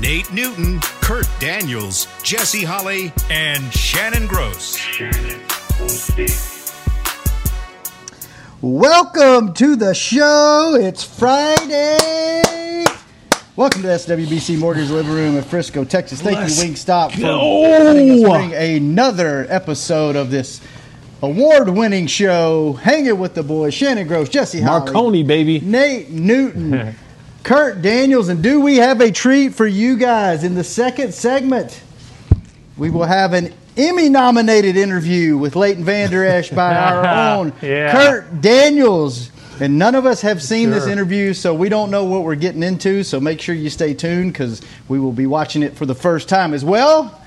Nate Newton, Kurt Daniels, Jesse Holley, and Shannon Gross. Shannon Welcome to the show. It's Friday. Welcome to SWBC Mortgage Living Room in Frisco, Texas. Thank you, Wingstop, for letting us bring another episode of this award-winning show. Hanging with the boys, Shannon Gross, Jesse Holley, Marconi, baby. Nate Newton, Kurt Daniels, and do we have a treat for you guys in the second segment? We will have an Emmy-nominated interview with Leighton Vander Esch by our own Yeah. Kurt Daniels. And none of us have seen this interview, so we don't know what we're getting into. So make sure you stay tuned because we will be watching it for the first time as well.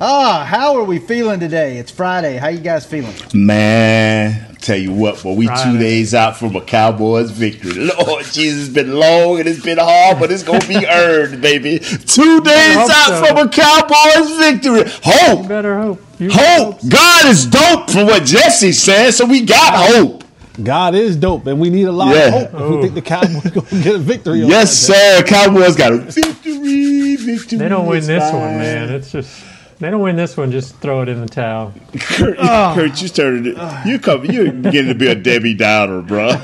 Ah, how are we feeling today? It's Friday. How you guys feeling? Man, tell you what, boy, we two days out from a Cowboys victory. Lord Jesus, it's been long and it's been hard, but it's gonna be earned, baby. Two days out so. from a Cowboys victory. Hope, Better hope. You hope. God is dope from what Jesse said, so we got hope. God is dope, and we need a lot Yeah. of hope if we think the Cowboys going to get a victory. Yes, sir. Cowboys got a victory, victory. They don't win this fine. one, man. It's just they don't win this one. Just throw it in the towel. Kurt, ah. Kurt you started. it. You come. You're getting to be a Debbie Downer, bro.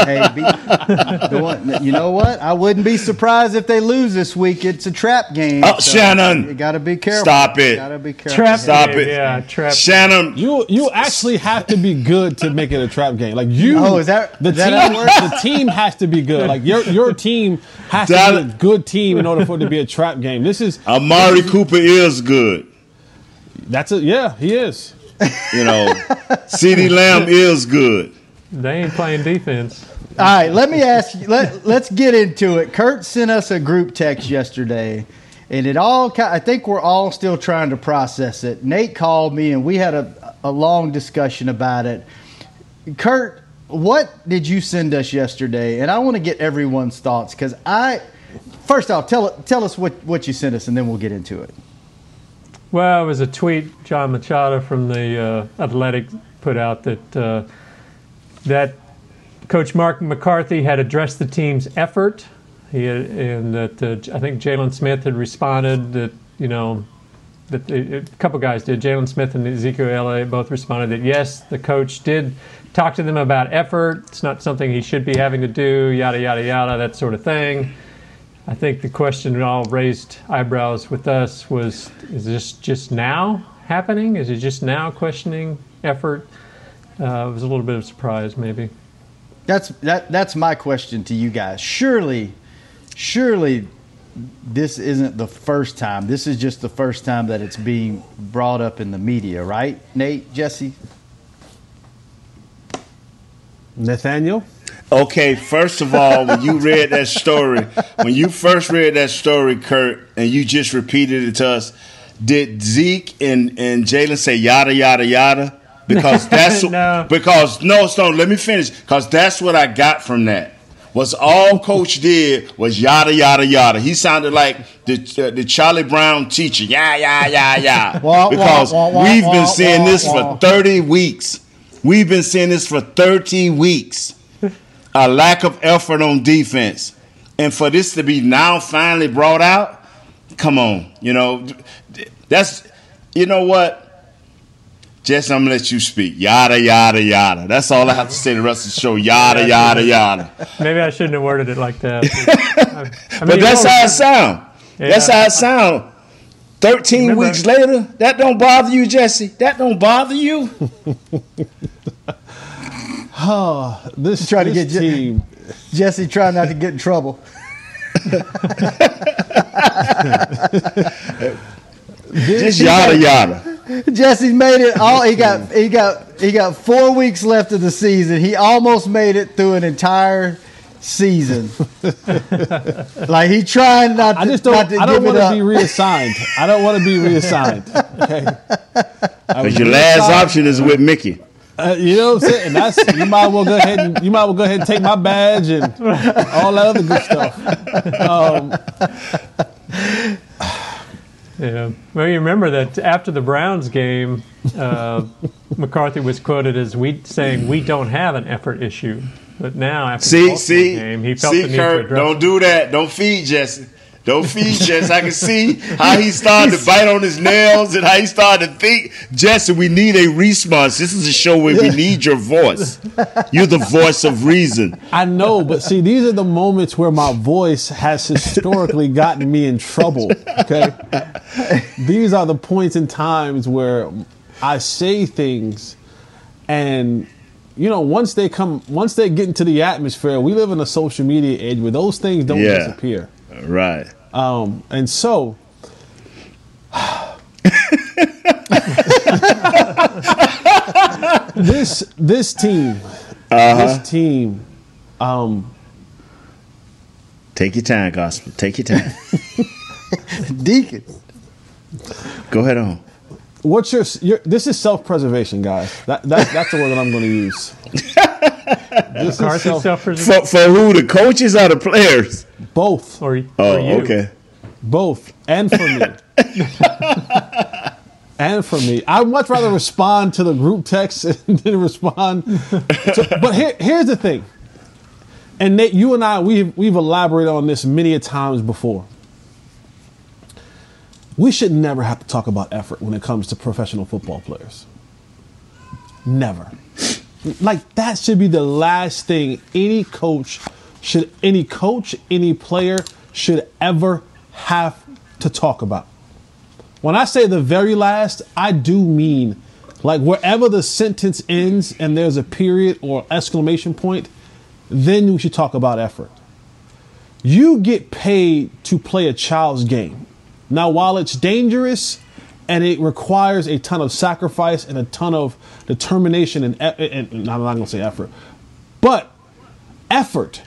Hey, be, the one- you know what? I wouldn't be surprised if they lose this week. It's a trap game. Oh, Shannon. You got to be careful. Stop it. Got to be careful. Trap Stop game, it. Yeah, trap. Shannon, You you actually have to be good to make it a trap game. Like you, Oh, is that- the is team? how it works? The team has to be good. Like your your team has to That- be a good team in order for it to be a trap game. This is Amari Cooper is good. that's it. Yeah, he is. You know, CeeDee Lamb is good. They ain't playing defense. All right, let me ask you. Let, let's get into it. Kurt sent us a group text yesterday, and it all. I think we're all still trying to process it. Nate called me, and we had a, a long discussion about it. Kurt, what did you send us yesterday? And I want to get everyone's thoughts because I. First off, tell tell us what, what you sent us, and then we'll get into it. Well, it was a tweet Jon Machota from the uh, Athletic put out that uh, that Coach Mark McCarthy had addressed the team's effort. He had, and that uh, I think Jaylon Smith had responded that you know that a couple guys did. Jaylon Smith and Ezekiel Elliott both responded that yes, the coach did talk to them about effort. It's not something he should be having to do. Yada yada yada, that sort of thing. I think the question that all raised eyebrows with us was: Is this just now happening? Is it just now questioning effort? Uh, it was a little bit of surprise, maybe. That's that. That's my question to you guys. Surely, surely, this isn't the first time. This is just the first time that it's being brought up in the media, right? Nate, Jesse. Nathaniel. Okay, first of all, when you read that story, when you first read that story, Kurt, and you just repeated it to us, did Zeke and, and Jalen say yada yada yada? Because that's No. because no, no. Let me finish. Because that's what I got from that. Was all Coach did was yada yada yada. He sounded like the uh, the Charlie Brown teacher. Yeah yeah yeah yeah. Because we've been seeing this for thirty weeks. We've been seeing this for thirty weeks a lack of effort on defense. And for this to be now finally brought out, come on, you know, that's, you know what? Jesse, I'm gonna let you speak. Yada, yada, yada. That's all I have to say the rest of the show. Yada, yada, yada. Maybe I shouldn't have worded it like that. But, I- I But that's how it sound. That's how it sound. 13 Remember- weeks later, that don't bother you, Jesse? That don't bother you? Oh, this Try to this get Je- team. Jesse, try not to get in trouble. Just yada, yada. Jesse made it all. He got he got he got four weeks left of the season. He almost made it through an entire season. like he trying not to. I just don't. to I don't give it want to up. be reassigned. I don't want to be reassigned. Okay. Because your last option is with Mickey. Uh, you know what I'm saying? And that's you might well go ahead and you might well go ahead and take my badge and all that other good stuff. Um, Yeah. Well, you remember that after the Browns game, uh, McCarthy was quoted as we saying we don't have an effort issue, but now after the See, Baltimore see, game, he felt the see, need to address. don't do that. Don't feed Jesse. Don't feed Jesse. I can see how he started to bite on his nails and how he started to think. Jesse, we need a response. This is a show where we need your voice. You're the voice of reason. I know, but see, these are the moments where my voice has historically gotten me in trouble. Okay, these are the points and times where I say things, and you know, once they come, once they get into the atmosphere, we live in a social media age where those things don't Yeah. disappear. Right. Um, and so, this this team, this team, um, Take your time, Gospel. Take your time. Deacon. Go ahead on. what's your, your this is self preservation, guys. That, that that's the word that I'm going to use. this is self, suffers For, for who? The coaches or the players? Both, or, Oh, or you. okay. both, and for me. And for me, I'd much rather respond to the group text than respond. To, but here, here's the thing, and Nate, you and I, we've we've elaborated on this many a times before. We should never have to talk about effort when it comes to professional football players. Never. Like that should be the last thing any coach should any coach, any player should ever have to talk about. When I say the very last, I do mean like wherever the sentence ends and there's a period or exclamation point, then we should talk about effort. You get paid to play a child's game. Now, while it's dangerous and it requires a ton of sacrifice and a ton of determination and, and, and I'm not going to say effort, but effort.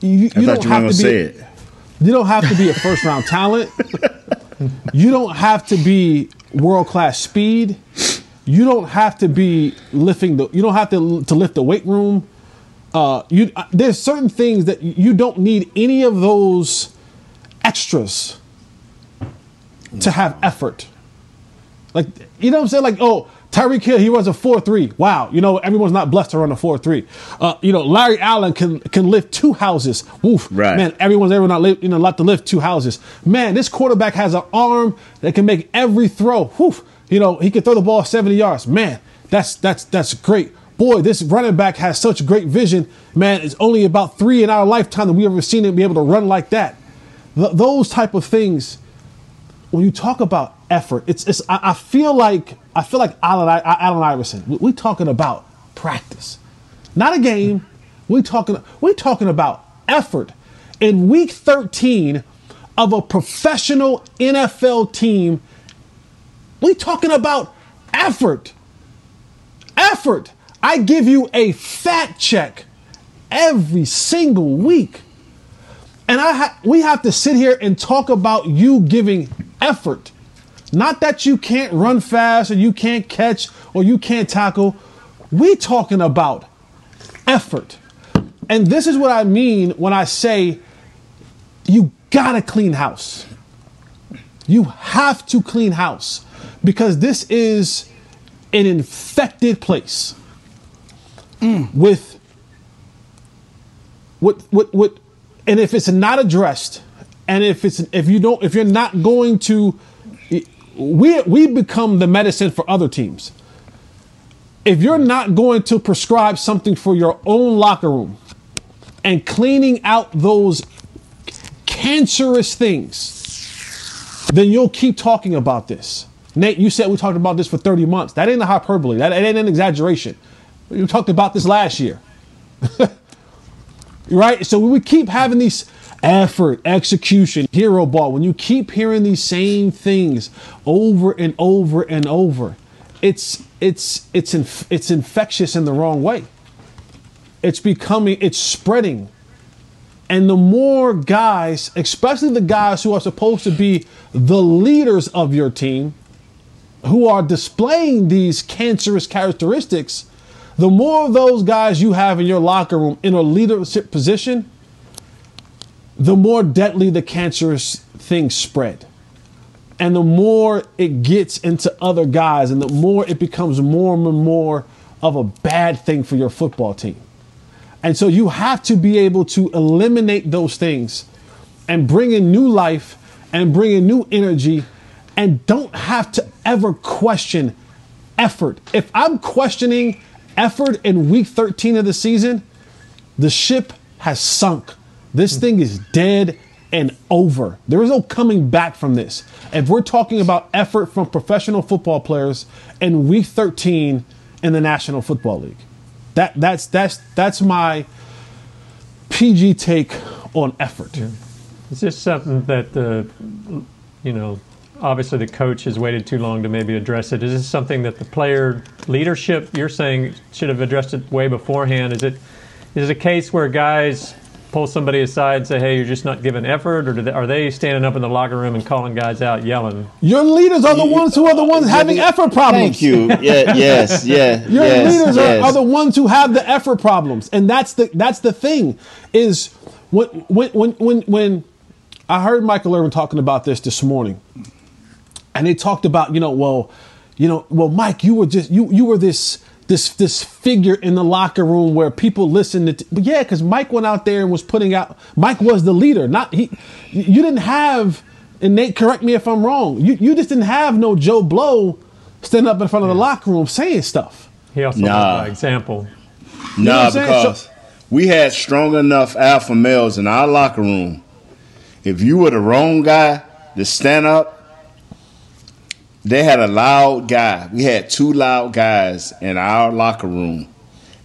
You, you thought you have to be- it. you don't have to be a first round talent. You don't have to be world class speed. You don't have to be lifting the. You don't have to to lift the weight room. Uh, you uh, there's certain things that you don't need any of those extras to have effort. Like you know what I'm saying? Like oh. Tyreek Hill, he runs a 4-3. Wow, you know, everyone's not blessed to run a 4-3. Uh, you know, Larry Allen can can lift two houses. Woof. Right. Man, everyone's ever not you know allowed to lift two houses. Man, this quarterback has an arm that can make every throw. Whew. You know, he can throw the ball 70 yards. Man, that's that's that's great. Boy, this running back has such great vision. Man, it's only about three in our lifetime that we ever seen him be able to run like that. Th- those type of things. When you talk about effort, it's it's. I, I feel like I feel like Allen I- Allen Iverson. We, we talking about practice, not a game. We talking we talking about effort. In week 13 of a professional NFL team, we talking about effort. Effort. I give you a fat check every single week. And I ha- we have to sit here and talk about you giving effort. Not that you can't run fast or you can't catch or you can't tackle. We talking about effort. And this is what I mean when I say you gotta clean house. You have to clean house because this is an infected place mm. with what what what and if it's not addressed and if it's if you don't if you're not going to we we become the medicine for other teams. If you're not going to prescribe something for your own locker room and cleaning out those cancerous things then you'll keep talking about this. Nate you said we talked about this for 30 months. That ain't a hyperbole. That, that ain't an exaggeration. We talked about this last year. Right? So we keep having these effort, execution, hero ball. When you keep hearing these same things over and over and over, it's it's it's inf- it's infectious in the wrong way. It's becoming it's spreading. And the more guys, especially the guys who are supposed to be the leaders of your team, who are displaying these cancerous characteristics, the more of those guys you have in your locker room in a leadership position, the more deadly the cancerous things spread. And the more it gets into other guys, and the more it becomes more and more of a bad thing for your football team. And so you have to be able to eliminate those things and bring in new life and bring in new energy and don't have to ever question effort. If I'm questioning effort in week 13 of the season, the ship has sunk. This hmm. thing is dead and over. There is no coming back from this. If we're talking about effort from professional football players in week 13 in the National Football League. That that's that's that's my PG take on effort. Yeah. It's just something that the, you know, obviously the coach has waited too long to maybe address it. Is this something that the player leadership you're saying should have addressed it way beforehand? Is it is it a case where guys pull somebody aside and say, "Hey, you're just not giving effort," or they, are they standing up in the locker room and calling guys out, yelling? Your leaders are the ones who are the uh, ones having effort problems. Thank you. Yeah. Yes. Yeah. Your yes, leaders yes. are, are the ones who have the effort problems, and that's the that's the thing is when when when when when I heard Michael Irvin talking about this this morning, and they talked about you know well, you know well Mike you were just you you were this this this figure in the locker room where people listened to but yeah because Mike went out there and was putting out Mike was the leader not he you didn't have and Nate correct me if I'm wrong you you just didn't have no Joe Blow standing up in front of the locker room saying stuff. He also Nah. led by example. know Nah, because So- we had strong enough alpha males in our locker room. If you were the wrong guy to stand up, they had a loud guy. We had two loud guys in our locker room.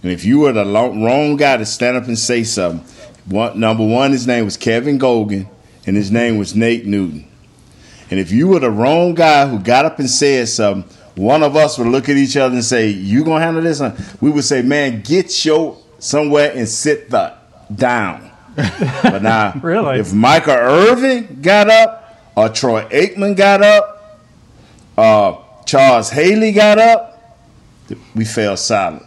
And if you were the wrong guy to stand up and say something, one, number one, his name was Kevin Gogan, and his name was Nate Newton. And if you were the wrong guy who got up and said something, one of us would look at each other and say, "You gonna handle this?" We would say, "Man, get your somewhere and sit the down." but now, Really? if Michael Irvin got up, or Troy Aikman got up, uh, Charles Haley got up, we fell silent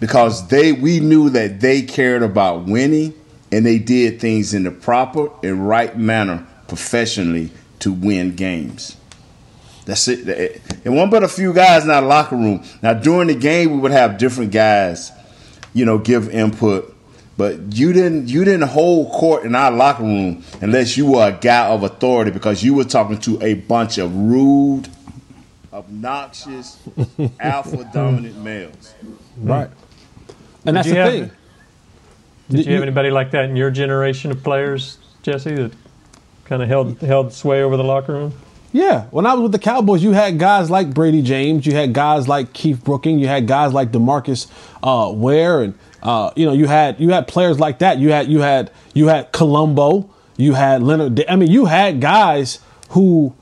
because they we knew that they cared about winning and they did things in the proper and right manner professionally to win games. That's it. And one but a few guys in our locker room. Now during the game we would have different guys, you know, give input. But you didn't you didn't hold court in our locker room unless you were a guy of authority because you were talking to a bunch of rude, obnoxious, alpha dominant males. Right. And that's the have- thing. Did you have anybody like that in your generation of players, Jesse, that kind of held held sway over the locker room? Yeah, when I was with the Cowboys, you had guys like Bradie James, you had guys like Keith Brooking, you had guys like Demarcus uh, Ware, and uh, you know you had you had players like that. You had you had you had Colombo, you had Leonard. I mean, you had guys who,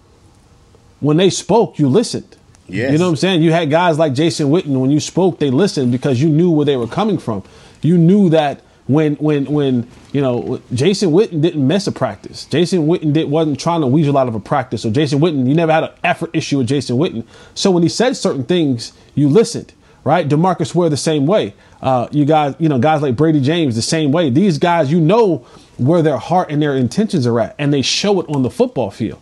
when they spoke, you listened. Yes. You know what I'm saying? You had guys like Jason Witten. When you spoke, they listened because you knew where they were coming from. You knew that when when when you know Jason Witten didn't miss a practice. Jason Witten did, wasn't trying to weasel out of a practice. So Jason Witten, you never had an effort issue with Jason Witten. So when he said certain things, you listened. Right? Demarcus Ware the same way. Uh, you guys, you know, guys like Bradie James the same way. These guys, you know where their heart and their intentions are at, and they show it on the football field.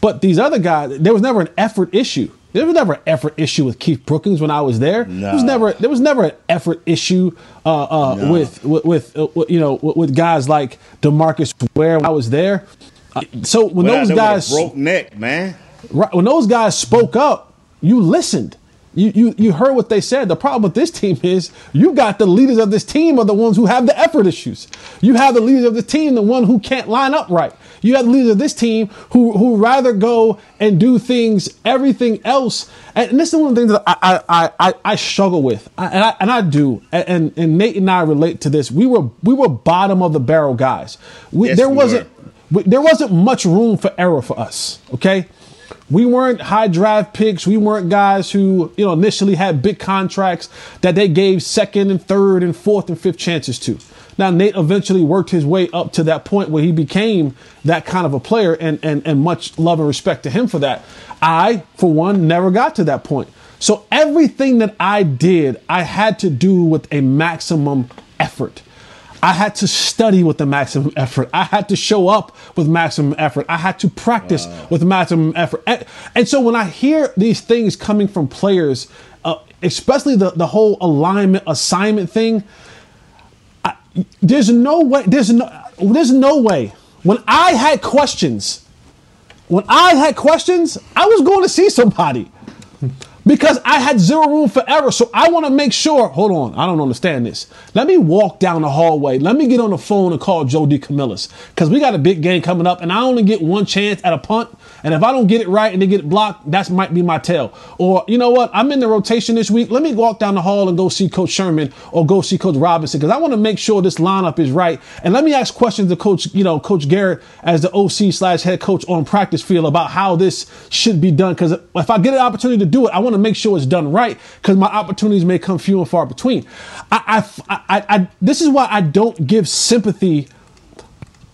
But these other guys, there was never an effort issue. There was never an effort issue with Keith Brookings when I was there. There was never there was never an effort issue uh, uh, No. with with, with uh, with, you know with, with guys like Demarcus Ware when I was there. Uh, so when out those there with a guys broke neck, man. right, when those guys spoke up, you listened. You, you you heard what they said. The problem with this team is you got the leaders of this team are the ones who have the effort issues. You have the leaders of the team, the one who can't line up right. You have the leaders of this team who who rather go and do things, everything else. And this is one of the things that I I, I, I struggle with, I, and I and I do. And and Nate and I relate to this. We were we were bottom of the barrel guys. We, Yes, there we wasn't we- there wasn't much room for error for us. Okay, we weren't high draft picks. We weren't guys who you know initially had big contracts that they gave second and third and fourth and fifth chances to. Now Nate eventually worked his way up to that point where he became that kind of a player, and and and much love and respect to him for that. I, for one, never got to that point. So everything that I did, I had to do with a maximum effort. I had to study with the maximum effort. I had to show up with maximum effort. I had to practice wow. with maximum effort. And, and, so when I hear these things coming from players, uh, especially the, the whole alignment assignment thing, I, there's no way, there's no, there's no way. When I had questions, when I had questions, I was going to see somebody because I had zero room for error. So I want to make sure. Hold on, I don't understand this. Let me walk down the hallway. Let me get on the phone and call Joe DeCamillis because we got a big game coming up, and I only get one chance at a punt. And if I don't get it right and they get blocked, that might be my tail. Or you know what? I'm in the rotation this week. Let me walk down the hall and go see Coach Sherman or go see Coach Robinson because I want to make sure this lineup is right. And let me ask questions to Coach, you know, Coach Garrett as the OC slash head coach on practice field about how this should be done. Because if I get an opportunity to do it, I want to make sure it's done right because my opportunities may come few and far between. I, I, I, I, this is why I don't give sympathy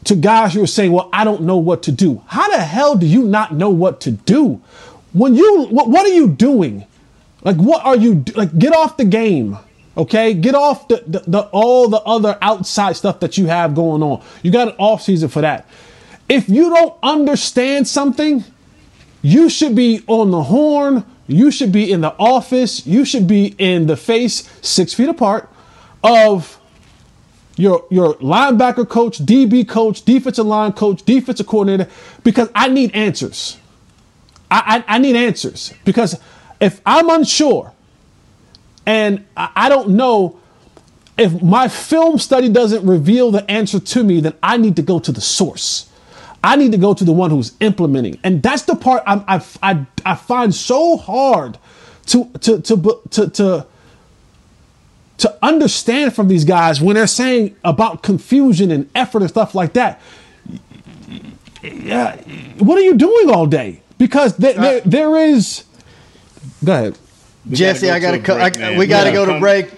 to guys who are saying, well, I don't know what to do. How the hell do you not know what to do? When you, what, what are you doing? Like, what are you, like, get off the game. Okay, get off the, the, the, all the other outside stuff that you have going on. You got an off season for that. If you don't understand something, you should be on the horn you should be in the office, you should be in the face, six feet apart, of your your linebacker coach, DB coach, defensive line coach, defensive coordinator, because I need answers. I, I, I need answers because if I'm unsure and I, I don't know if my film study doesn't reveal the answer to me, then I need to go to the source. I need to go to the one who's implementing. And that's the part I, I, I, I find so hard to, to, to, to, to, to understand from these guys when they're saying about confusion and effort and stuff like that. Yeah, what are you doing all day? Because there, uh, there, there is. Go ahead, Jesse. Go I gotta. Co- break, I, we gotta go to break.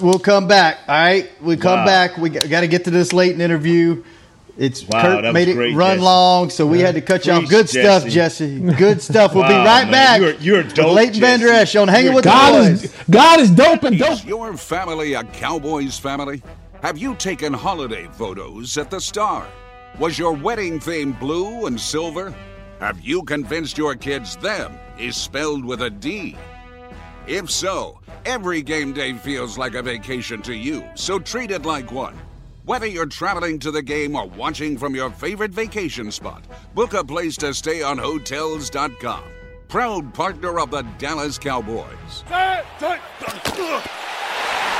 We'll come back. All right, we come wow. back. We got to get to this late interview. It's wow, Kurt made it great, run Jesse. long, so we had to cut you off. Good Jesse. stuff, Jesse. Good stuff. We'll wow, be right man. back. You're, you're dope, Leighton Vander Esch on Hanging with God the Boys. Is, God is dope and dope. Is your family a Cowboys family? Have you taken holiday photos at the Star? Was your wedding theme blue and silver? Have you convinced your kids them is spelled with a D? If so, every game day feels like a vacation to you, so treat it like one. Whether you're traveling to the game or watching from your favorite vacation spot, book a place to stay on Hotels.com. Proud partner of the Dallas Cowboys.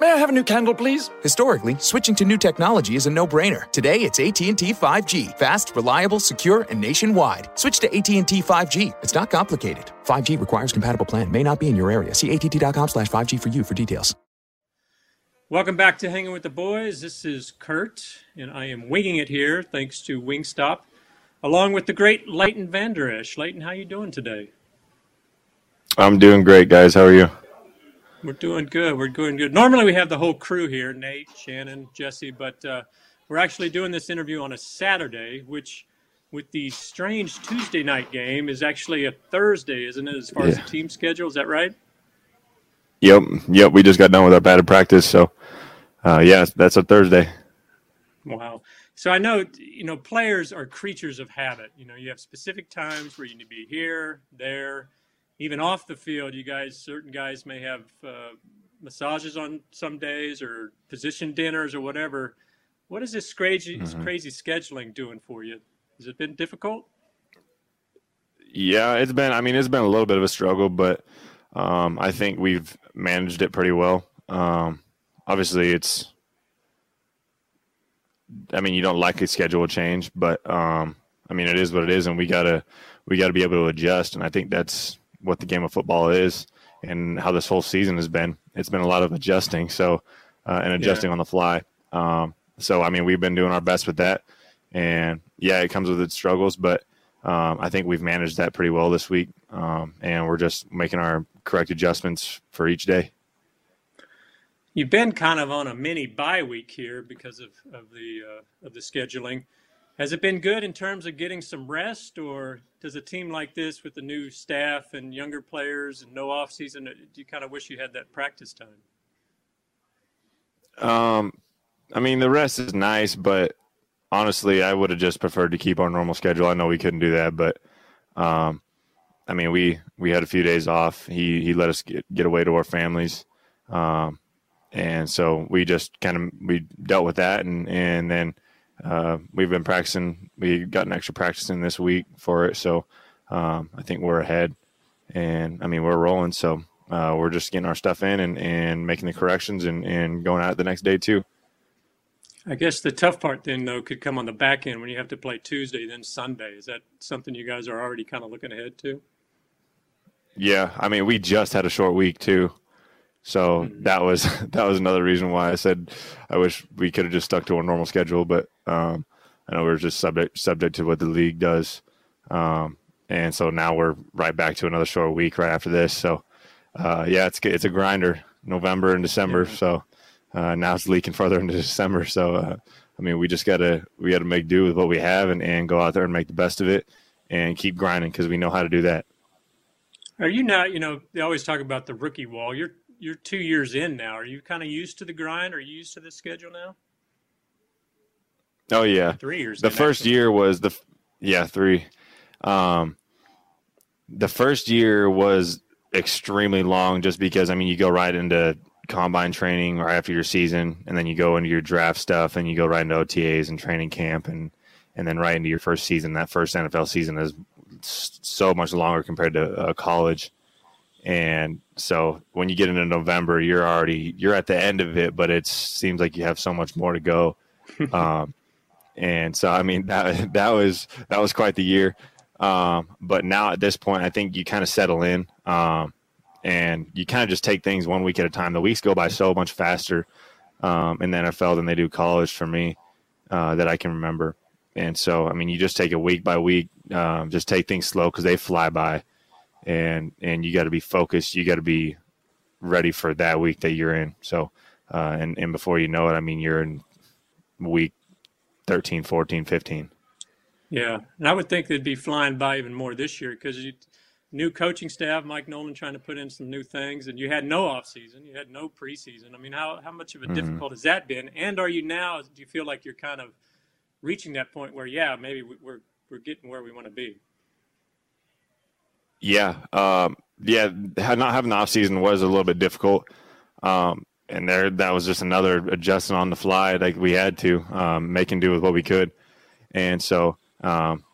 May I have a new candle, please? Historically, switching to new technology is a no-brainer. Today, it's AT&T 5G. Fast, reliable, secure, and nationwide. Switch to AT&T 5G. It's not complicated. 5G requires compatible plan. May not be in your area. See att.com slash 5G for you for details. Welcome back to Hanging with the Boys. This is Kurt, and I am winging it here thanks to Wingstop, along with the great Leighton Vander Esch. Leighton, how you doing today? I'm doing great, guys. How are you? We're doing good. We're doing good. Normally we have the whole crew here: Nate, Shannon, Jesse, but uh, we're actually doing this interview on a Saturday, which with the strange Tuesday night game is actually a Thursday, isn't it? As far as the team schedule, is that right? Yep, yep. We just got done with our batted practice, so uh, yeah, that's a Thursday. Wow. So I know you know players are creatures of habit. You know, you have specific times where you need to be here, there, even off the field. You guys, certain guys may have uh, massages on some days or position dinners or whatever. What is this crazy, mm-hmm. crazy scheduling doing for you? Has it been difficult? Yeah, it's been. I mean, it's been a little bit of a struggle, but um, I think we've managed it pretty well. Um, obviously, it's. I mean, you don't like a schedule change, but um, I mean, it is what it is, and we gotta we gotta be able to adjust. And I think that's what the game of football is, and how this whole season has been. It's been a lot of adjusting, so uh, and adjusting yeah. on the fly. Um, so I mean, we've been doing our best with that, and yeah, it comes with its struggles, but um, I think we've managed that pretty well this week, um, and we're just making our correct adjustments for each day. You've been kind of on a mini bye week here because of, of the uh, of the scheduling. Has it been good in terms of getting some rest, or does a team like this with the new staff and younger players and no off season, do you kind of wish you had that practice time? Um, I mean, the rest is nice, but honestly, I would have just preferred to keep our normal schedule. I know we couldn't do that, but um, I mean, we we had a few days off. He he let us get, get away to our families, um, and so we just kind of we dealt with that, and and then uh, we've been practicing. We got an extra practice in this week for it, so um, I think we're ahead, and I mean we're rolling. So uh, we're just getting our stuff in and, and making the corrections and, and going out the next day too. I guess the tough part then, though, could come on the back end when you have to play Tuesday, then Sunday. Is that something you guys are already kind of looking ahead to? Yeah, I mean, we just had a short week too, so mm-hmm. that was that was another reason why I said I wish we could have just stuck to a normal schedule. But um, I know we are just subject subject to what the league does, um, and so now we're right back to another short week right after this. So uh, yeah, it's it's a grinder, November and December. Yeah. So uh, now it's leaking further into December. So, uh, I mean, we just gotta we gotta make do with what we have and, and go out there and make the best of it and keep grinding because we know how to do that. Are you not? You know, they always talk about the rookie wall. You're you're two years in now. Are you kind of used to the grind? Are you used to the schedule now? Oh yeah, three years. The first actually. year was the yeah three. Um, the first year was extremely long just because I mean you go right into combine training right after your season, and then you go into your draft stuff, and you go right into OTAs and training camp, and and then right into your first season. That first NFL season is so much longer compared to uh, college, and so when you get into November, you're already you're at the end of it, but it seems like you have so much more to go. um, and so I mean that that was that was quite the year. Um, but now at this point, I think you kind of settle in. Um, and you kind of just take things one week at a time. The weeks go by so much faster um, in the NFL than they do college for me uh, that I can remember. And so, I mean, you just take it week by week, um, just take things slow because they fly by, and and you got to be focused. You got to be ready for that week that you're in. So, uh, and and before you know it, I mean, you're in week 13, 14, 15. Yeah, and I would think they'd be flying by even more this year because you new coaching staff, Mike Nolan trying to put in some new things, and you had no off season, you had no preseason. I mean, how how much of a mm-hmm. difficult has that been? And are you now? Do you feel like you're kind of reaching that point where, yeah, maybe we're we're getting where we want to be? Yeah, um, yeah. Not having the off season was a little bit difficult, um, and there that was just another adjustment on the fly. Like we had to um, making do with what we could, and so um,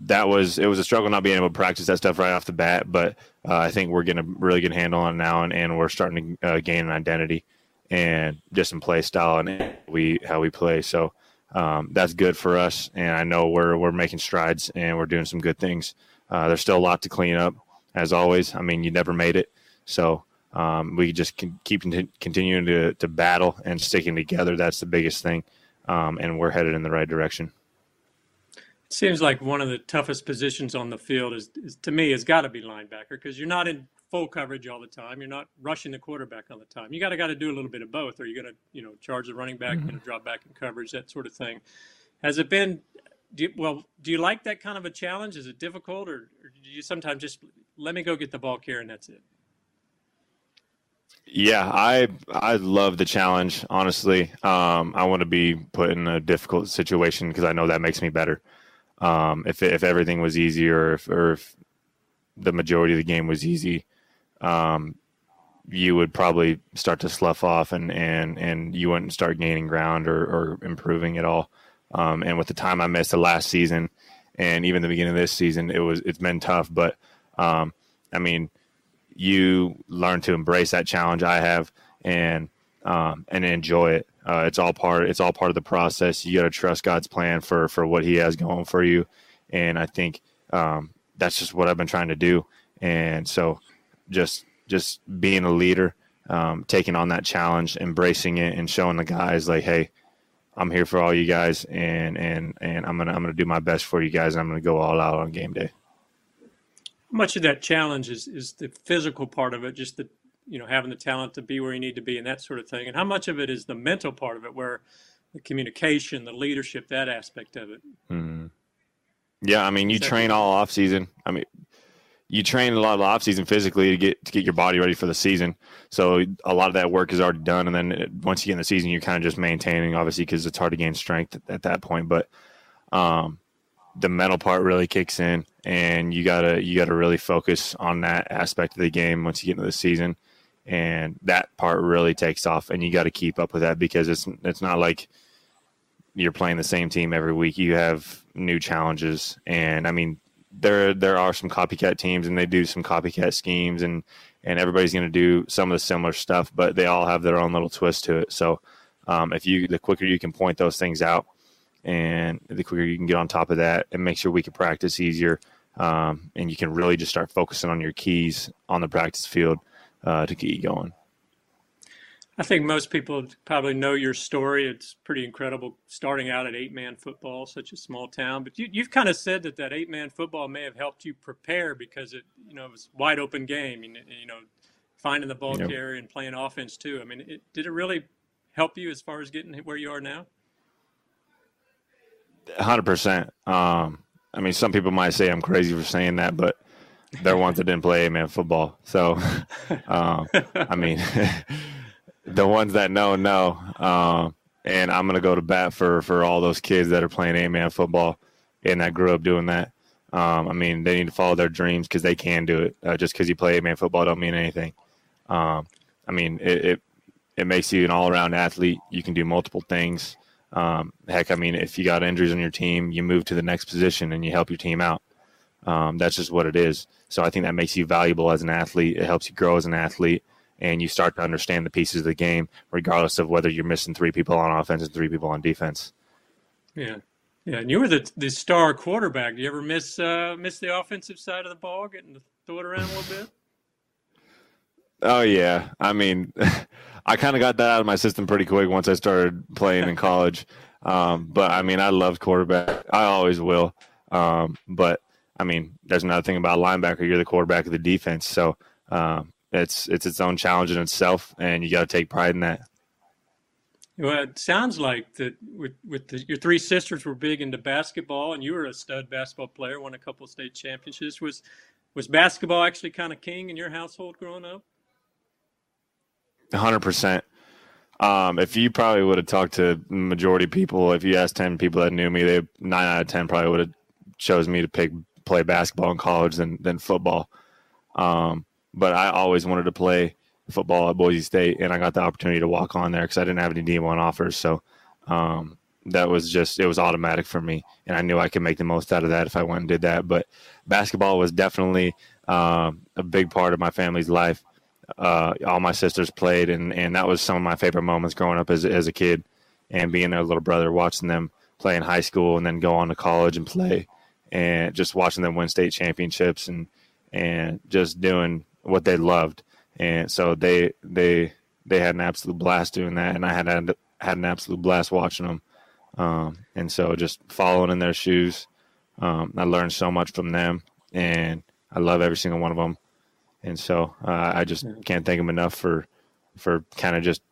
that was it was a struggle not being able to practice that stuff right off the bat. But uh, I think we're getting a really good handle on it now, and, and we're starting to uh, gain an identity and just in play style and we how we play. So um, that's good for us, and I know we're we're making strides and we're doing some good things. Uh, there's still a lot to clean up, as always. I mean, you never made it, so um, we just can keep continuing to to battle and sticking together. That's the biggest thing, um, and we're headed in the right direction. It seems like one of the toughest positions on the field is, is to me has got to be linebacker because you're not in full coverage all the time. You're not rushing the quarterback all the time. You got to got to do a little bit of both, Are you're going to you know charge the running back, mm-hmm. you know, drop back in coverage, that sort of thing. Has it been do you, well, do you like that kind of a challenge? Is it difficult, or, or do you sometimes just let me go get the ball here and that's it? Yeah, I I love the challenge. Honestly, um, I want to be put in a difficult situation because I know that makes me better. Um, if if everything was easy, or if, or if the majority of the game was easy, um, you would probably start to slough off, and and and you wouldn't start gaining ground or, or improving at all. Um, and with the time I missed the last season, and even the beginning of this season, it was it's been tough. But um, I mean you learn to embrace that challenge I have and um, and enjoy it. Uh, it's all part. It's all part of the process. You got to trust God's plan for for what He has going for you, and I think um, that's just what I've been trying to do. And so, just just being a leader, um, taking on that challenge, embracing it, and showing the guys like, hey, I'm here for all you guys, and and and I'm gonna I'm gonna do my best for you guys. And I'm gonna go all out on game day much of that challenge is is the physical part of it, just the you know having the talent to be where you need to be and that sort of thing, and how much of it is the mental part of it, where the communication, the leadership, that aspect of it. Mm-hmm. Yeah, I mean, you train all off season. I mean, you train a lot of off season physically to get to get your body ready for the season. So a lot of that work is already done, and then once you get in the season, you're kind of just maintaining, obviously, because it's hard to gain strength at, at that point. But um, the mental part really kicks in and you gotta you gotta really focus on that aspect of the game once you get into the season and that part really takes off and you got to keep up with that because it's it's not like you're playing the same team every week you have new challenges and i mean there there are some copycat teams and they do some copycat schemes and and everybody's going to do some of the similar stuff but they all have their own little twist to it so um, if you the quicker you can point those things out and the quicker you can get on top of that, it makes your week of practice easier. Um, and you can really just start focusing on your keys on the practice field uh, to get you going. I think most people probably know your story. It's pretty incredible starting out at eight man football, such a small town. But you, have kind of said that that eight man football may have helped you prepare because it, you know, it was wide open game. You know, finding the ball yep. carrier and playing offense too. I mean, it, did it really help you as far as getting where you are now? hundred percent. Um, I mean, some people might say I'm crazy for saying that, but they're ones that didn't play eight man football. So, um, I mean, the ones that know know. Um, and I'm gonna go to bat for for all those kids that are playing A man football and that grew up doing that. Um, I mean, they need to follow their dreams because they can do it. Uh, just because you play A man football don't mean anything. Um, I mean, it, it it makes you an all around athlete. You can do multiple things. Um, heck, I mean, if you got injuries on your team, you move to the next position and you help your team out. Um, that's just what it is. So I think that makes you valuable as an athlete. It helps you grow as an athlete, and you start to understand the pieces of the game, regardless of whether you're missing three people on offense and three people on defense. Yeah, yeah. And you were the the star quarterback. Do you ever miss uh, miss the offensive side of the ball, getting to throw it around a little bit? Oh yeah, I mean, I kind of got that out of my system pretty quick once I started playing in college. Um, but I mean, I love quarterback. I always will. Um, but I mean, there's another thing about linebacker. You're the quarterback of the defense, so um, it's it's its own challenge in itself, and you got to take pride in that. Well, it sounds like that with with the, your three sisters were big into basketball, and you were a stud basketball player, won a couple of state championships. Was was basketball actually kind of king in your household growing up? hundred percent. Um, if you probably would have talked to majority of people, if you asked ten people that knew me, they nine out of ten probably would have chose me to pick play basketball in college than than football. Um, but I always wanted to play football at Boise State, and I got the opportunity to walk on there because I didn't have any D one offers. So um, that was just it was automatic for me, and I knew I could make the most out of that if I went and did that. But basketball was definitely um, a big part of my family's life uh, all my sisters played, and, and that was some of my favorite moments growing up as, as a kid and being their little brother, watching them play in high school and then go on to college and play, and just watching them win state championships and and just doing what they loved. And so they they they had an absolute blast doing that, and I had had, had an absolute blast watching them. Um, and so just following in their shoes, um, I learned so much from them, and I love every single one of them and so uh, I just can't thank them enough for for kind of just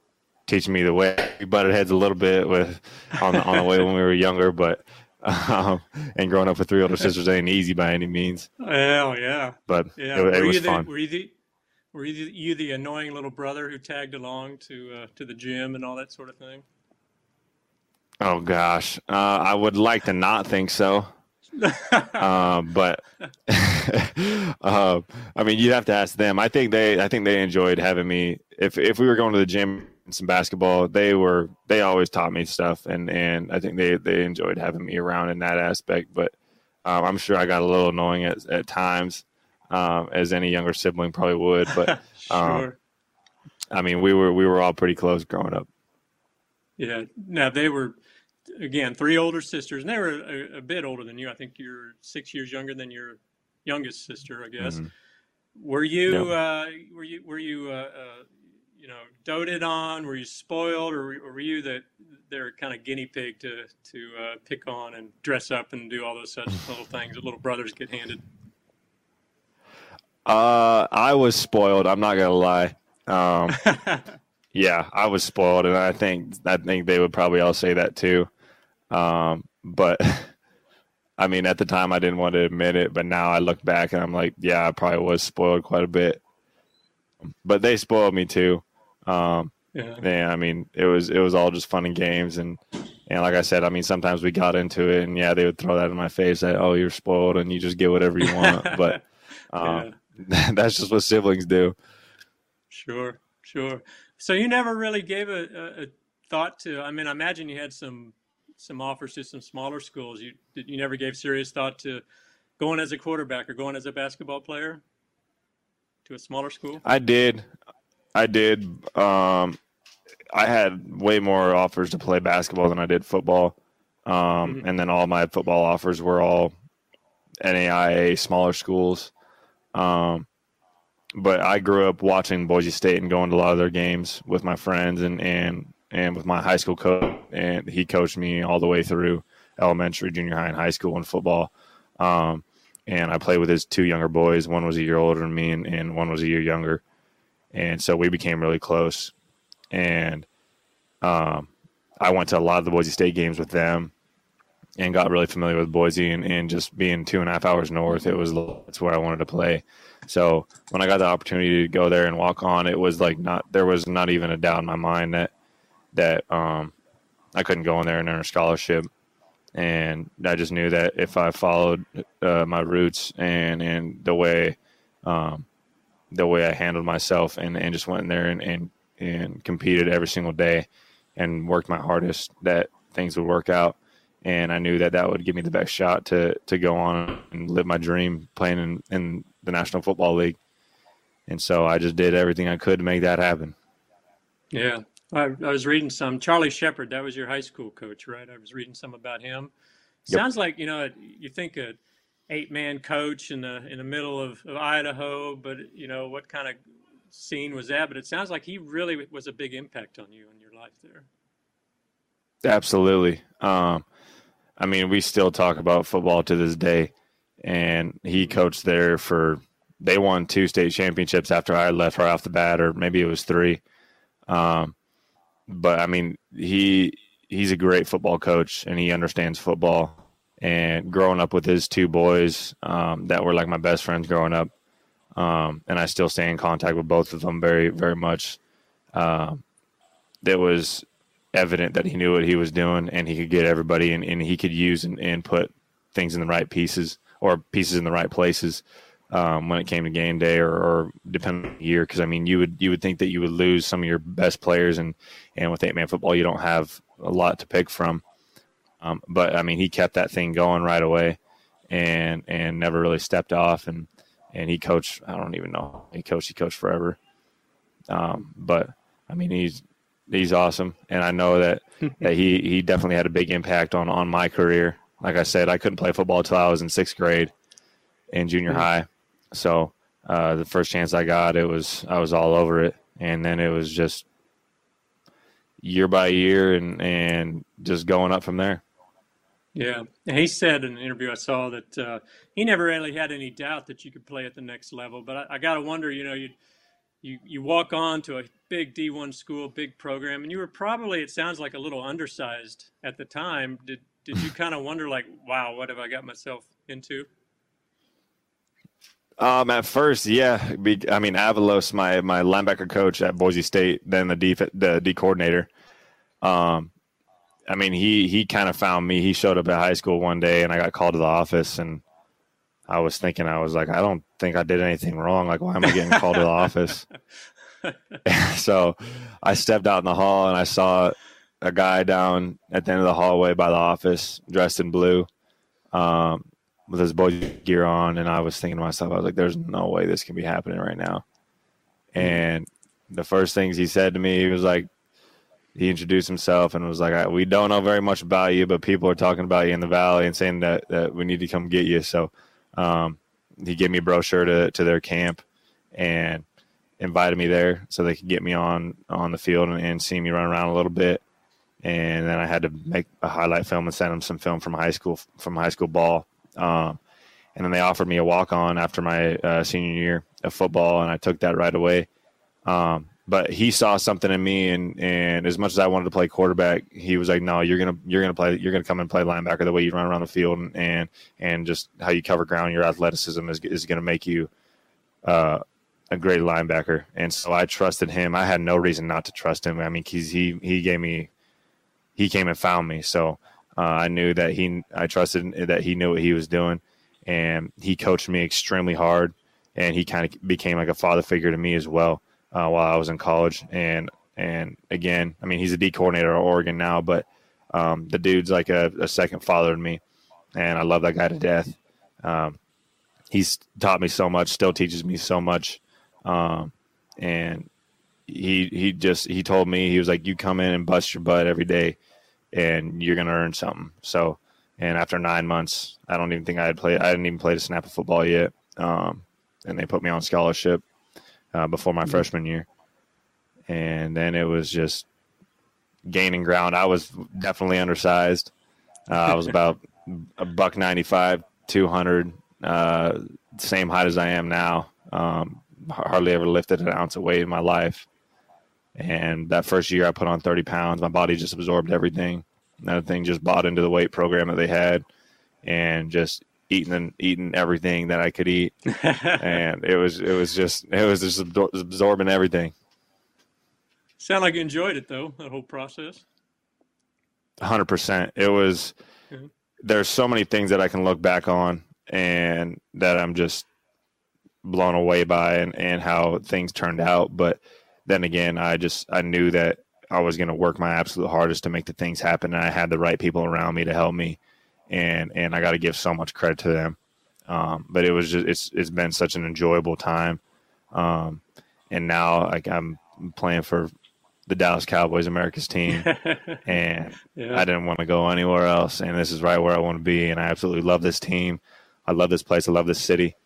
teaching me the way. We butted heads a little bit with on the, on the way when we were younger, but Um, and growing up with three older sisters ain't easy by any means. Hell yeah. But yeah, it, it were was you the, fun. Were you the were you the, you the annoying little brother who tagged along to uh, to the gym and all that sort of thing? Oh gosh, uh, I would like to not think so. uh, but uh, I mean, you'd have to ask them. I think they, I think they enjoyed having me. If if we were going to the gym and some basketball, they were they always taught me stuff, and and I think they they enjoyed having me around in that aspect. But um, I'm sure I got a little annoying at at times, um, as any younger sibling probably would. But um, Sure. I mean, we were we were all pretty close growing up. Yeah. Now they were again three older sisters, and they were a, a bit older than you. I think you're six years younger than your youngest sister, I guess. Mhm. Were you uh, were you were you uh, uh, you know doted on? Were you spoiled, or, were- or were you the their kind of guinea pig to to uh, pick on and dress up and do all those such little things that little brothers get handed? Uh, I was spoiled. I'm not gonna lie. Um, yeah, I was spoiled, and I think I think they would probably all say that too. Um, but I mean, at the time, I didn't want to admit it, but now I look back and I'm like, yeah, I probably was spoiled quite a bit. But they spoiled me too. Um, Yeah. yeah, I mean, it was it was all just fun and games, and and like I said, I mean, sometimes we got into it, and yeah, they would throw that in my face that oh, you're spoiled, and you just get whatever you want. but um, that's just what siblings do. Sure, sure. So you never really gave a, a, a thought to. I mean, I imagine you had some some offers to some smaller schools. You you never gave serious thought to going as a quarterback or going as a basketball player to a smaller school? I did. I did. Um, I had way more offers to play basketball than I did football. Um, And then all my football offers were all NAIA smaller schools. Um, but I grew up watching Boise State and going to a lot of their games with my friends and, and, and with my high school coach. And he coached me all the way through elementary, junior high, and high school in football. Um, and I played with his two younger boys. One was a year older than me, and, and one was a year younger. And so we became really close. And um, I went to a lot of the Boise State games with them and got really familiar with Boise. And, and just being two and a half hours north, it was that's where I wanted to play. So when I got the opportunity to go there and walk on, it was like not there was not even a doubt in my mind that that um, I couldn't go in there and earn a scholarship and I just knew that if I followed uh, my roots and and the way um, the way I handled myself and, and just went in there and, and and competed every single day and worked my hardest that things would work out and I knew that that would give me the best shot to to go on and live my dream playing in, in the National Football League and so I just did everything I could to make that happen. Yeah, I, I was reading some. Charlie Shepard, that was your high school coach, right? I was reading some about him. Yep. Sounds like you know you think a eight man coach in the in the middle of, of Idaho, but you know what kind of scene was that? But it sounds like he really was a big impact on you and your life there. Absolutely. Um, I mean, we still talk about football to this day, and he coached there for. They won two state championships after I left right off the bat, or maybe it was three. Um, but I mean, he he's a great football coach, and he understands football. And growing up with his two boys um, that were like my best friends growing up, um, and I still stay in contact with both of them very, very much. Um, it was evident that he knew what he was doing and he could get everybody and, and he could use and, and put things in the right pieces or pieces in the right places um, when it came to game day or, or depending on the year. Because I mean, you would you would think that you would lose some of your best players and and with eight man football, you don't have a lot to pick from. Um, but I mean, he kept that thing going right away and and never really stepped off and and he coached. I don't even know he coached. He coached forever. Um, but I mean, he's he's awesome, and I know that that he he definitely had a big impact on on my career. Like I said, I couldn't play football until I was in sixth grade in junior Mhm. high. So uh, the first chance I got, it was I was all over it, and then it was just year by year and and just going up from there. Yeah, and he said in an interview I saw that uh, he never really had any doubt that you could play at the next level. But I, I got to wonder, you know, you you you walk on to a big D1 school, big program, and you were probably it sounds like a little undersized at the time. Did did you kind of wonder like, wow, what have I got myself into? Um, at first, yeah. Be, I mean, Avalos, my my linebacker coach at Boise State, then the D the D coordinator. Um, I mean, he he kind of found me. He showed up at high school one day, and I got called to the office, and I was thinking, I was like, I don't think I did anything wrong. Like, why am I getting called to the office? so, I stepped out in the hall, and I saw a guy down at the end of the hallway by the office, dressed in blue. Um, with his Boise gear on, and I was thinking to myself, I was like, "There's no way this can be happening right now." And the first things he said to me, he was like, he introduced himself and was like, "We don't know very much about you, but people are talking about you in the valley and saying that that we need to come get you." So, um, he gave me a brochure to to their camp and invited me there so they could get me on on the field and, and see me run around a little bit. And then I had to make a highlight film and send them some film from high school from high school ball um, and then they offered me a walk on after my uh, senior year of football, and I took that right away. Um, but he saw something in me, and and as much as I wanted to play quarterback, he was like, "No, you're gonna you're gonna play you're gonna come and play linebacker the way you run around the field, and and, and just how you cover ground, your athleticism is is gonna make you." Uh, a great linebacker, and so I trusted him. I had no reason not to trust him. I mean, he's, he he gave me, he came and found me. So uh, I knew that he, I trusted that he knew what he was doing, and he coached me extremely hard, and he kind of became like a father figure to me as well uh, while I was in college. And and again, I mean, he's a D coordinator at Oregon now, but um, the dude's like a, a, second father to me, and I love that guy to death. Um, he's taught me so much, still teaches me so much, um, and he he just he told me he was like, you come in and bust your butt every day and you're to earn something. So, and after nine months, I don't even think I had played. I didn't even play a snap of football yet. Um, and they put me on scholarship uh, before my freshman year. And then it was just gaining ground. I was definitely undersized. Uh, I was about a buck ninety five, two hundred, uh, same height as I am now. Um, hardly ever lifted an ounce of weight in my life. And that first year, I put on 30 pounds. My body just absorbed everything. That thing just bought into the weight program that they had, and just eating and eating everything that I could eat. and it was it was just it was just absorbing everything. Sound like you enjoyed it though, that whole process. Hundred percent. It was. There's so many things that I can look back on, and that I'm just blown away by, and and how things turned out. But then again, I just I knew that I was going to work my absolute hardest to make the things happen, and I had the right people around me to help me, and and I got to give so much credit to them. Um, but it was just it's it's been such an enjoyable time, um, and now like I'm playing for the Dallas Cowboys, America's team, and yeah. I didn't want to go anywhere else, and this is right where I want to be, and I absolutely love this team. I love this place. I love this city.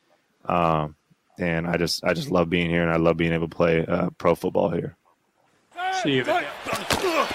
Um, and I just I just love being here, and I love being able to play uh, pro football here. See you.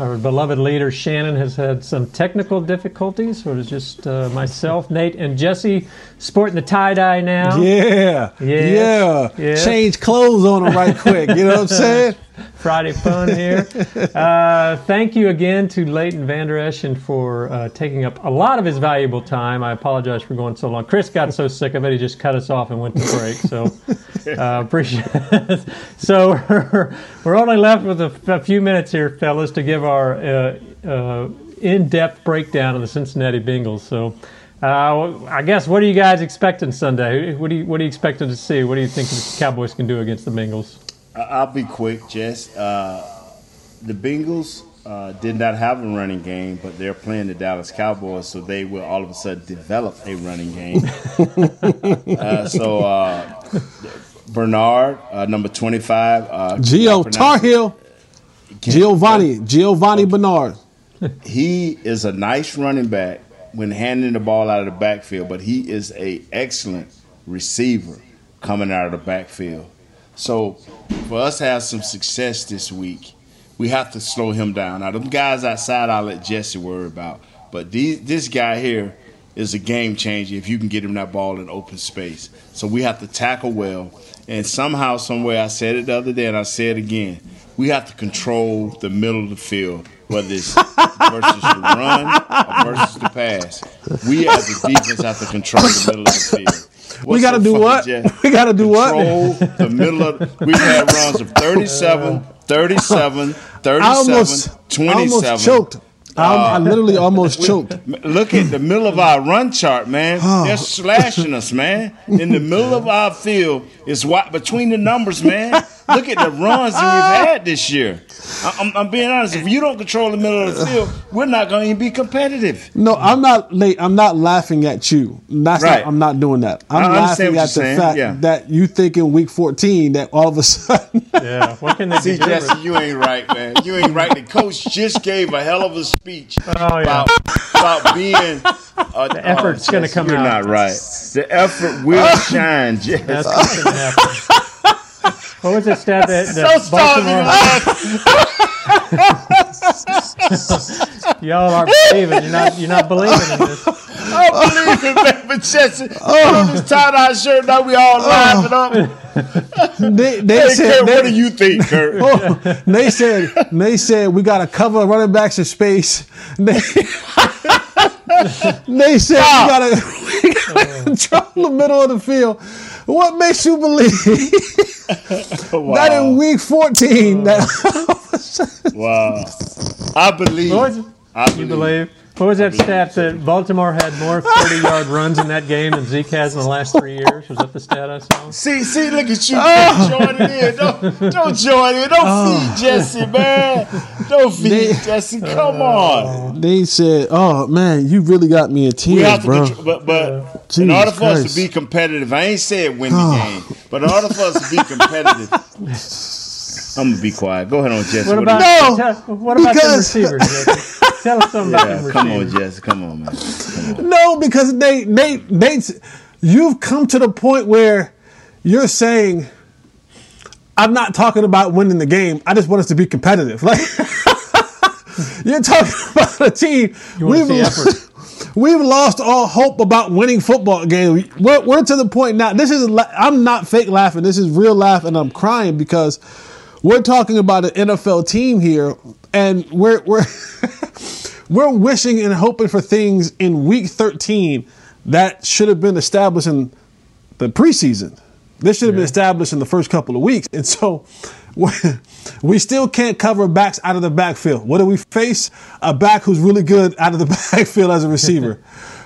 Our beloved leader Shannon has had some technical difficulties, so it is just uh, myself, Nate, and Jesse sporting the tie dye now. Yeah. Yes, Yeah. yes. Change clothes on them right quick. You know what I'm saying? Friday fun here. Uh, thank you again to Leighton Vander Eschen for uh, taking up a lot of his valuable time. I apologize for going so long. Chris got so sick of it, he just cut us off and went to break. So uh, appreciate it. So we're, we're only left with a, a few minutes here, fellas, to give our uh, uh, in-depth breakdown of the Cincinnati Bengals. So. Uh, I guess what are you guys expecting Sunday? What you what are you expecting to see? What do you think the Cowboys can do against the Bengals? I'll be quick, Jess. Uh, the Bengals uh, did not have a running game, but they're playing the Dallas Cowboys, so they will all of a sudden develop a running game. uh, so uh, Bernard, uh, number twenty-five, uh, Gio Tar Heel. Giovanni. Giovanni Bernard. he is a nice running back when handing the ball out of the backfield, but he is a excellent receiver coming out of the backfield. So for us to have some success this week, we have to slow him down. Now, them guys outside, I'll let Jesse worry about. But these, this guy here is a game changer if you can get him that ball in open space. So we have to tackle well. And somehow, somewhere, I said it the other day and I say it again, we have to control the middle of the field, whether it's versus the run or versus the pass. We as a defense have to control the middle of the field. We gotta do what? Jeff? We gotta do what? The middle of. We've had rounds of 37, 37, 37, I almost, I almost choked. I, I uh, literally almost choked. Look at the middle of our run chart, man. They're slashing us, man. In the middle of our field is what between the numbers, man. Look at the runs that we've had this year. I- I'm, I'm being honest. If you don't control the middle of the field, we're not going to even be competitive. No, I'm not late. I'm not laughing at you. That's Right. not, I'm not doing that. I'm I laughing at the saying, fact yeah. that you think in week 14 that all of a sudden. Yeah, what can they See, do? Jesse, you ain't right, man. You ain't right. The coach just gave a hell of a speech Oh, yeah. about, about being. Uh, The effort's gonna Jesse, come you're out. not right. The effort will shine, Jesse. That's what's gonna happen. What was the stat that, that So Baltimore? Y'all aren't believing. You're not. You're not believing in this. I believe it, man. But Jesse, oh. put on this tie-dye shirt. Now we all oh. laughing up. they, they Hey, said, Kurt, they, what do you think, Kurt? Oh, they said they said we got to cover running backs in space. They, they said we got to we gotta uh. control the middle of the field. What makes you believe that in week 14 that uh. Wow. I believe. What was it? I You believe? What was that stat that Baltimore had more 30 yard runs in that game than Zeke has in the last three years? Was that the stat I saw? See, see, look at you Oh. joining in. Don't, don't join in. Don't oh. feed Jesse, man. Don't feed They- Jesse. Come oh. on. they said, "Oh man, you really got me in tears, We have to bro." control, but but in order for us to be competitive, I ain't saying win the Oh. game, but in order for us to be competitive, I'm gonna be quiet. Go ahead on, Jesse. What do about you- No, what about the receivers? Jesse? Tell us something about Yeah, them come on, receivers. Jesse. Come on, man. No, because Nate, Nate, Nate, you've come to the point where you're saying, "I'm not talking about winning the game. I just want us to be competitive." Like you're talking about a team. You wanna see. We've lost all hope about winning football games. We're, we're to the point now. This is I'm not fake laughing. This is real laugh, and I'm crying because we're talking about an NFL team here, and we're we're we're wishing and hoping for things in week 13 that should have been established in the preseason. This should have been established in the first couple of weeks. And so we still can't cover backs out of the backfield. What do we face? A back who's really good out of the backfield as a receiver.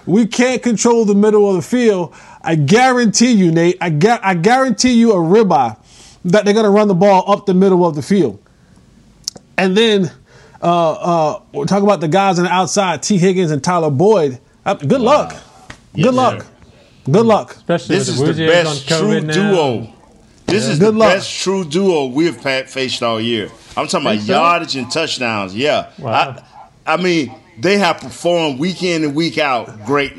we can't control the middle of the field. I guarantee you, Nate, I, gu- I guarantee you a ribeye that they're going to run the ball up the middle of the field. And then uh, uh, we'll talk about the guys on the outside, Tee Higgins and Tyler Boyd. Uh, good luck. Good luck. Good luck. Especially This is with the the Wooziers on best true now. duo. This Yeah. is Good the luck. best true duo we've pa- faced all year. I'm talking about yardage and touchdowns. Yeah. Wow. I, I mean, they have performed week in and week out great.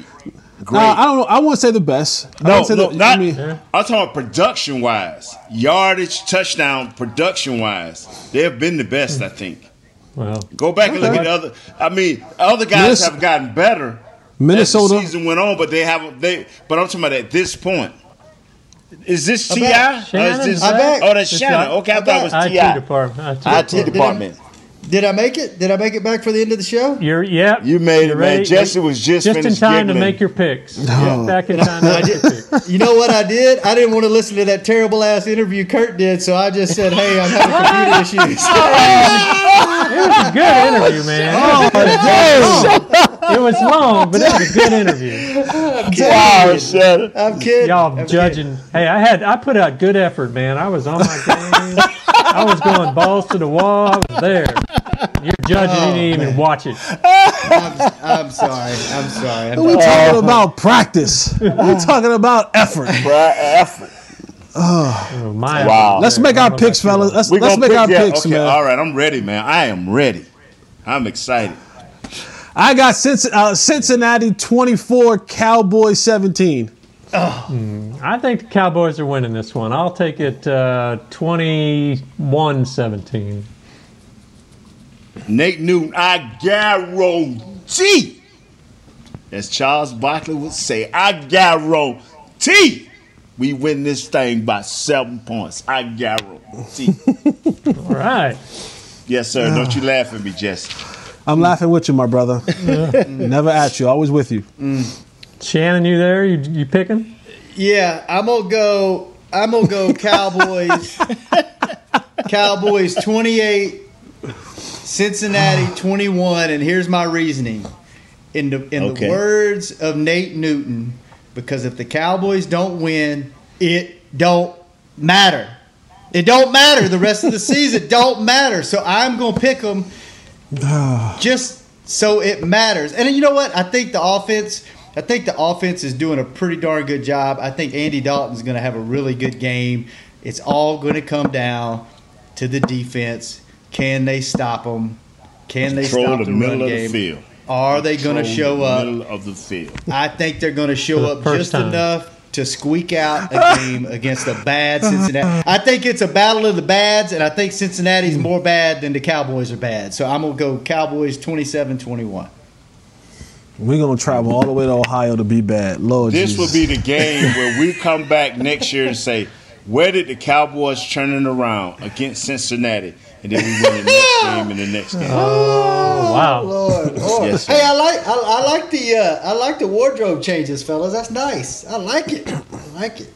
Great. Uh, I don't know. I wouldn't say the best. I no, wouldn't say no, the- not. I mean, I'm talking about production wise, yardage, touchdown, production wise. They have been the best, I think. Well, Go back and look at the other. I mean, other guys Minnes- have gotten better Minnesota. as the season went on, but they haven't. They, but I'm talking about at this point. Is this I Ti? is this- Oh, that's It's Shannon. not- Okay, I I thought it was IT Ti. department. IT IT department. Department. Did I make it? Did I make it back for the end of the show? You're yeah. You made You're it, man. ready? Jesse was just just in finished time to giggling. make your picks. No. Back in time to I make your did, picks. you know what I did? I didn't want to listen to that terrible ass interview Kurt did, so I just said, "Hey, I'm having computer issues." It was a good interview, man. Oh, It was long, but it was a good interview. Wow, Shannon. I'm kidding. Y'all I'm judging. Hey, I had I put out good effort, man. I was on my game. I was going balls to the wall. I was there. You're judging. you didn't even watch it. I'm, I'm sorry. I'm sorry. I'm we're talking about practice. We're talking about effort. effort. Oh, my Wow. Let's make our picks, fellas. Let's, We let's gonna make our pick- yeah, picks, okay, man. All right, I'm ready, man. I am ready. I'm excited. I got uh, Cincinnati 24, Cowboys 17. I think the Cowboys are winning this one. I'll take it uh, 21-17. Nate Newton, I guarantee, as Charles Barkley would say, I guarantee we win this thing by seven points. I guarantee. All right. yes, sir. Don't you ah. laugh at me, Jesse. I'm laughing with you, my brother. Never at you, always with you. Mm. Shannon, you there? You, you picking? Yeah, I'm gonna go. I'm gonna go Cowboys. Cowboys 28, Cincinnati 21, and here's my reasoning. In the in Okay. the words of Nate Newton, because if the Cowboys don't win, it don't matter. It don't matter. The rest of the season don't matter. So I'm gonna pick them just so it matters. And you know what? I think the offense. I think the offense is doing a pretty darn good job. I think Andy Dalton's going to have a really good game. It's all going to come down to the defense. Can they stop them? Can they Control stop the the, middle run of game? the field. Are they going to show the up? Middle of the field. I think they're going to show up just time. enough to squeak out a game against a bad Cincinnati. I think it's a battle of the bads, and I think Cincinnati's more bad than the Cowboys are bad. So I'm going to go Cowboys 27 21. We're going to travel all the way to Ohio to be bad. Lord This Jesus. will be the game where we come back next year and say, where did the Cowboys turn it around against Cincinnati? And then we win the next game and the next game. Oh, wow. Lord, Lord. Yes, hey, I like I, I like the uh, I like the wardrobe changes, fellas. That's nice. I like it. I like it.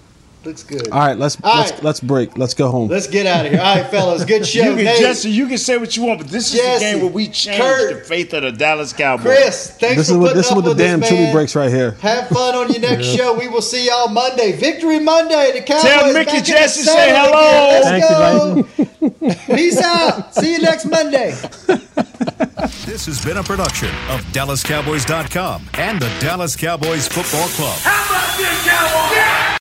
Looks good. All right, let's All let's right. let's break. Let's go home. Let's get out of here. All right, fellas. Good show. You can, Nate, Jesse, you can say what you want, but this is Jesse, the game where we change Kurt, the faith of the Dallas Cowboys. Chris, thanks This for is what putting this is up what the damn us, chili breaks right here. Have fun on your next show. We will see y'all Monday. Victory Monday. The Cowboys. Tell Mickey back in the Jesse say hello. again. Let's go. Peace out. See you next Monday. This has been a production of DallasCowboys.com and the Dallas Cowboys Football Club. How about this, Cowboys?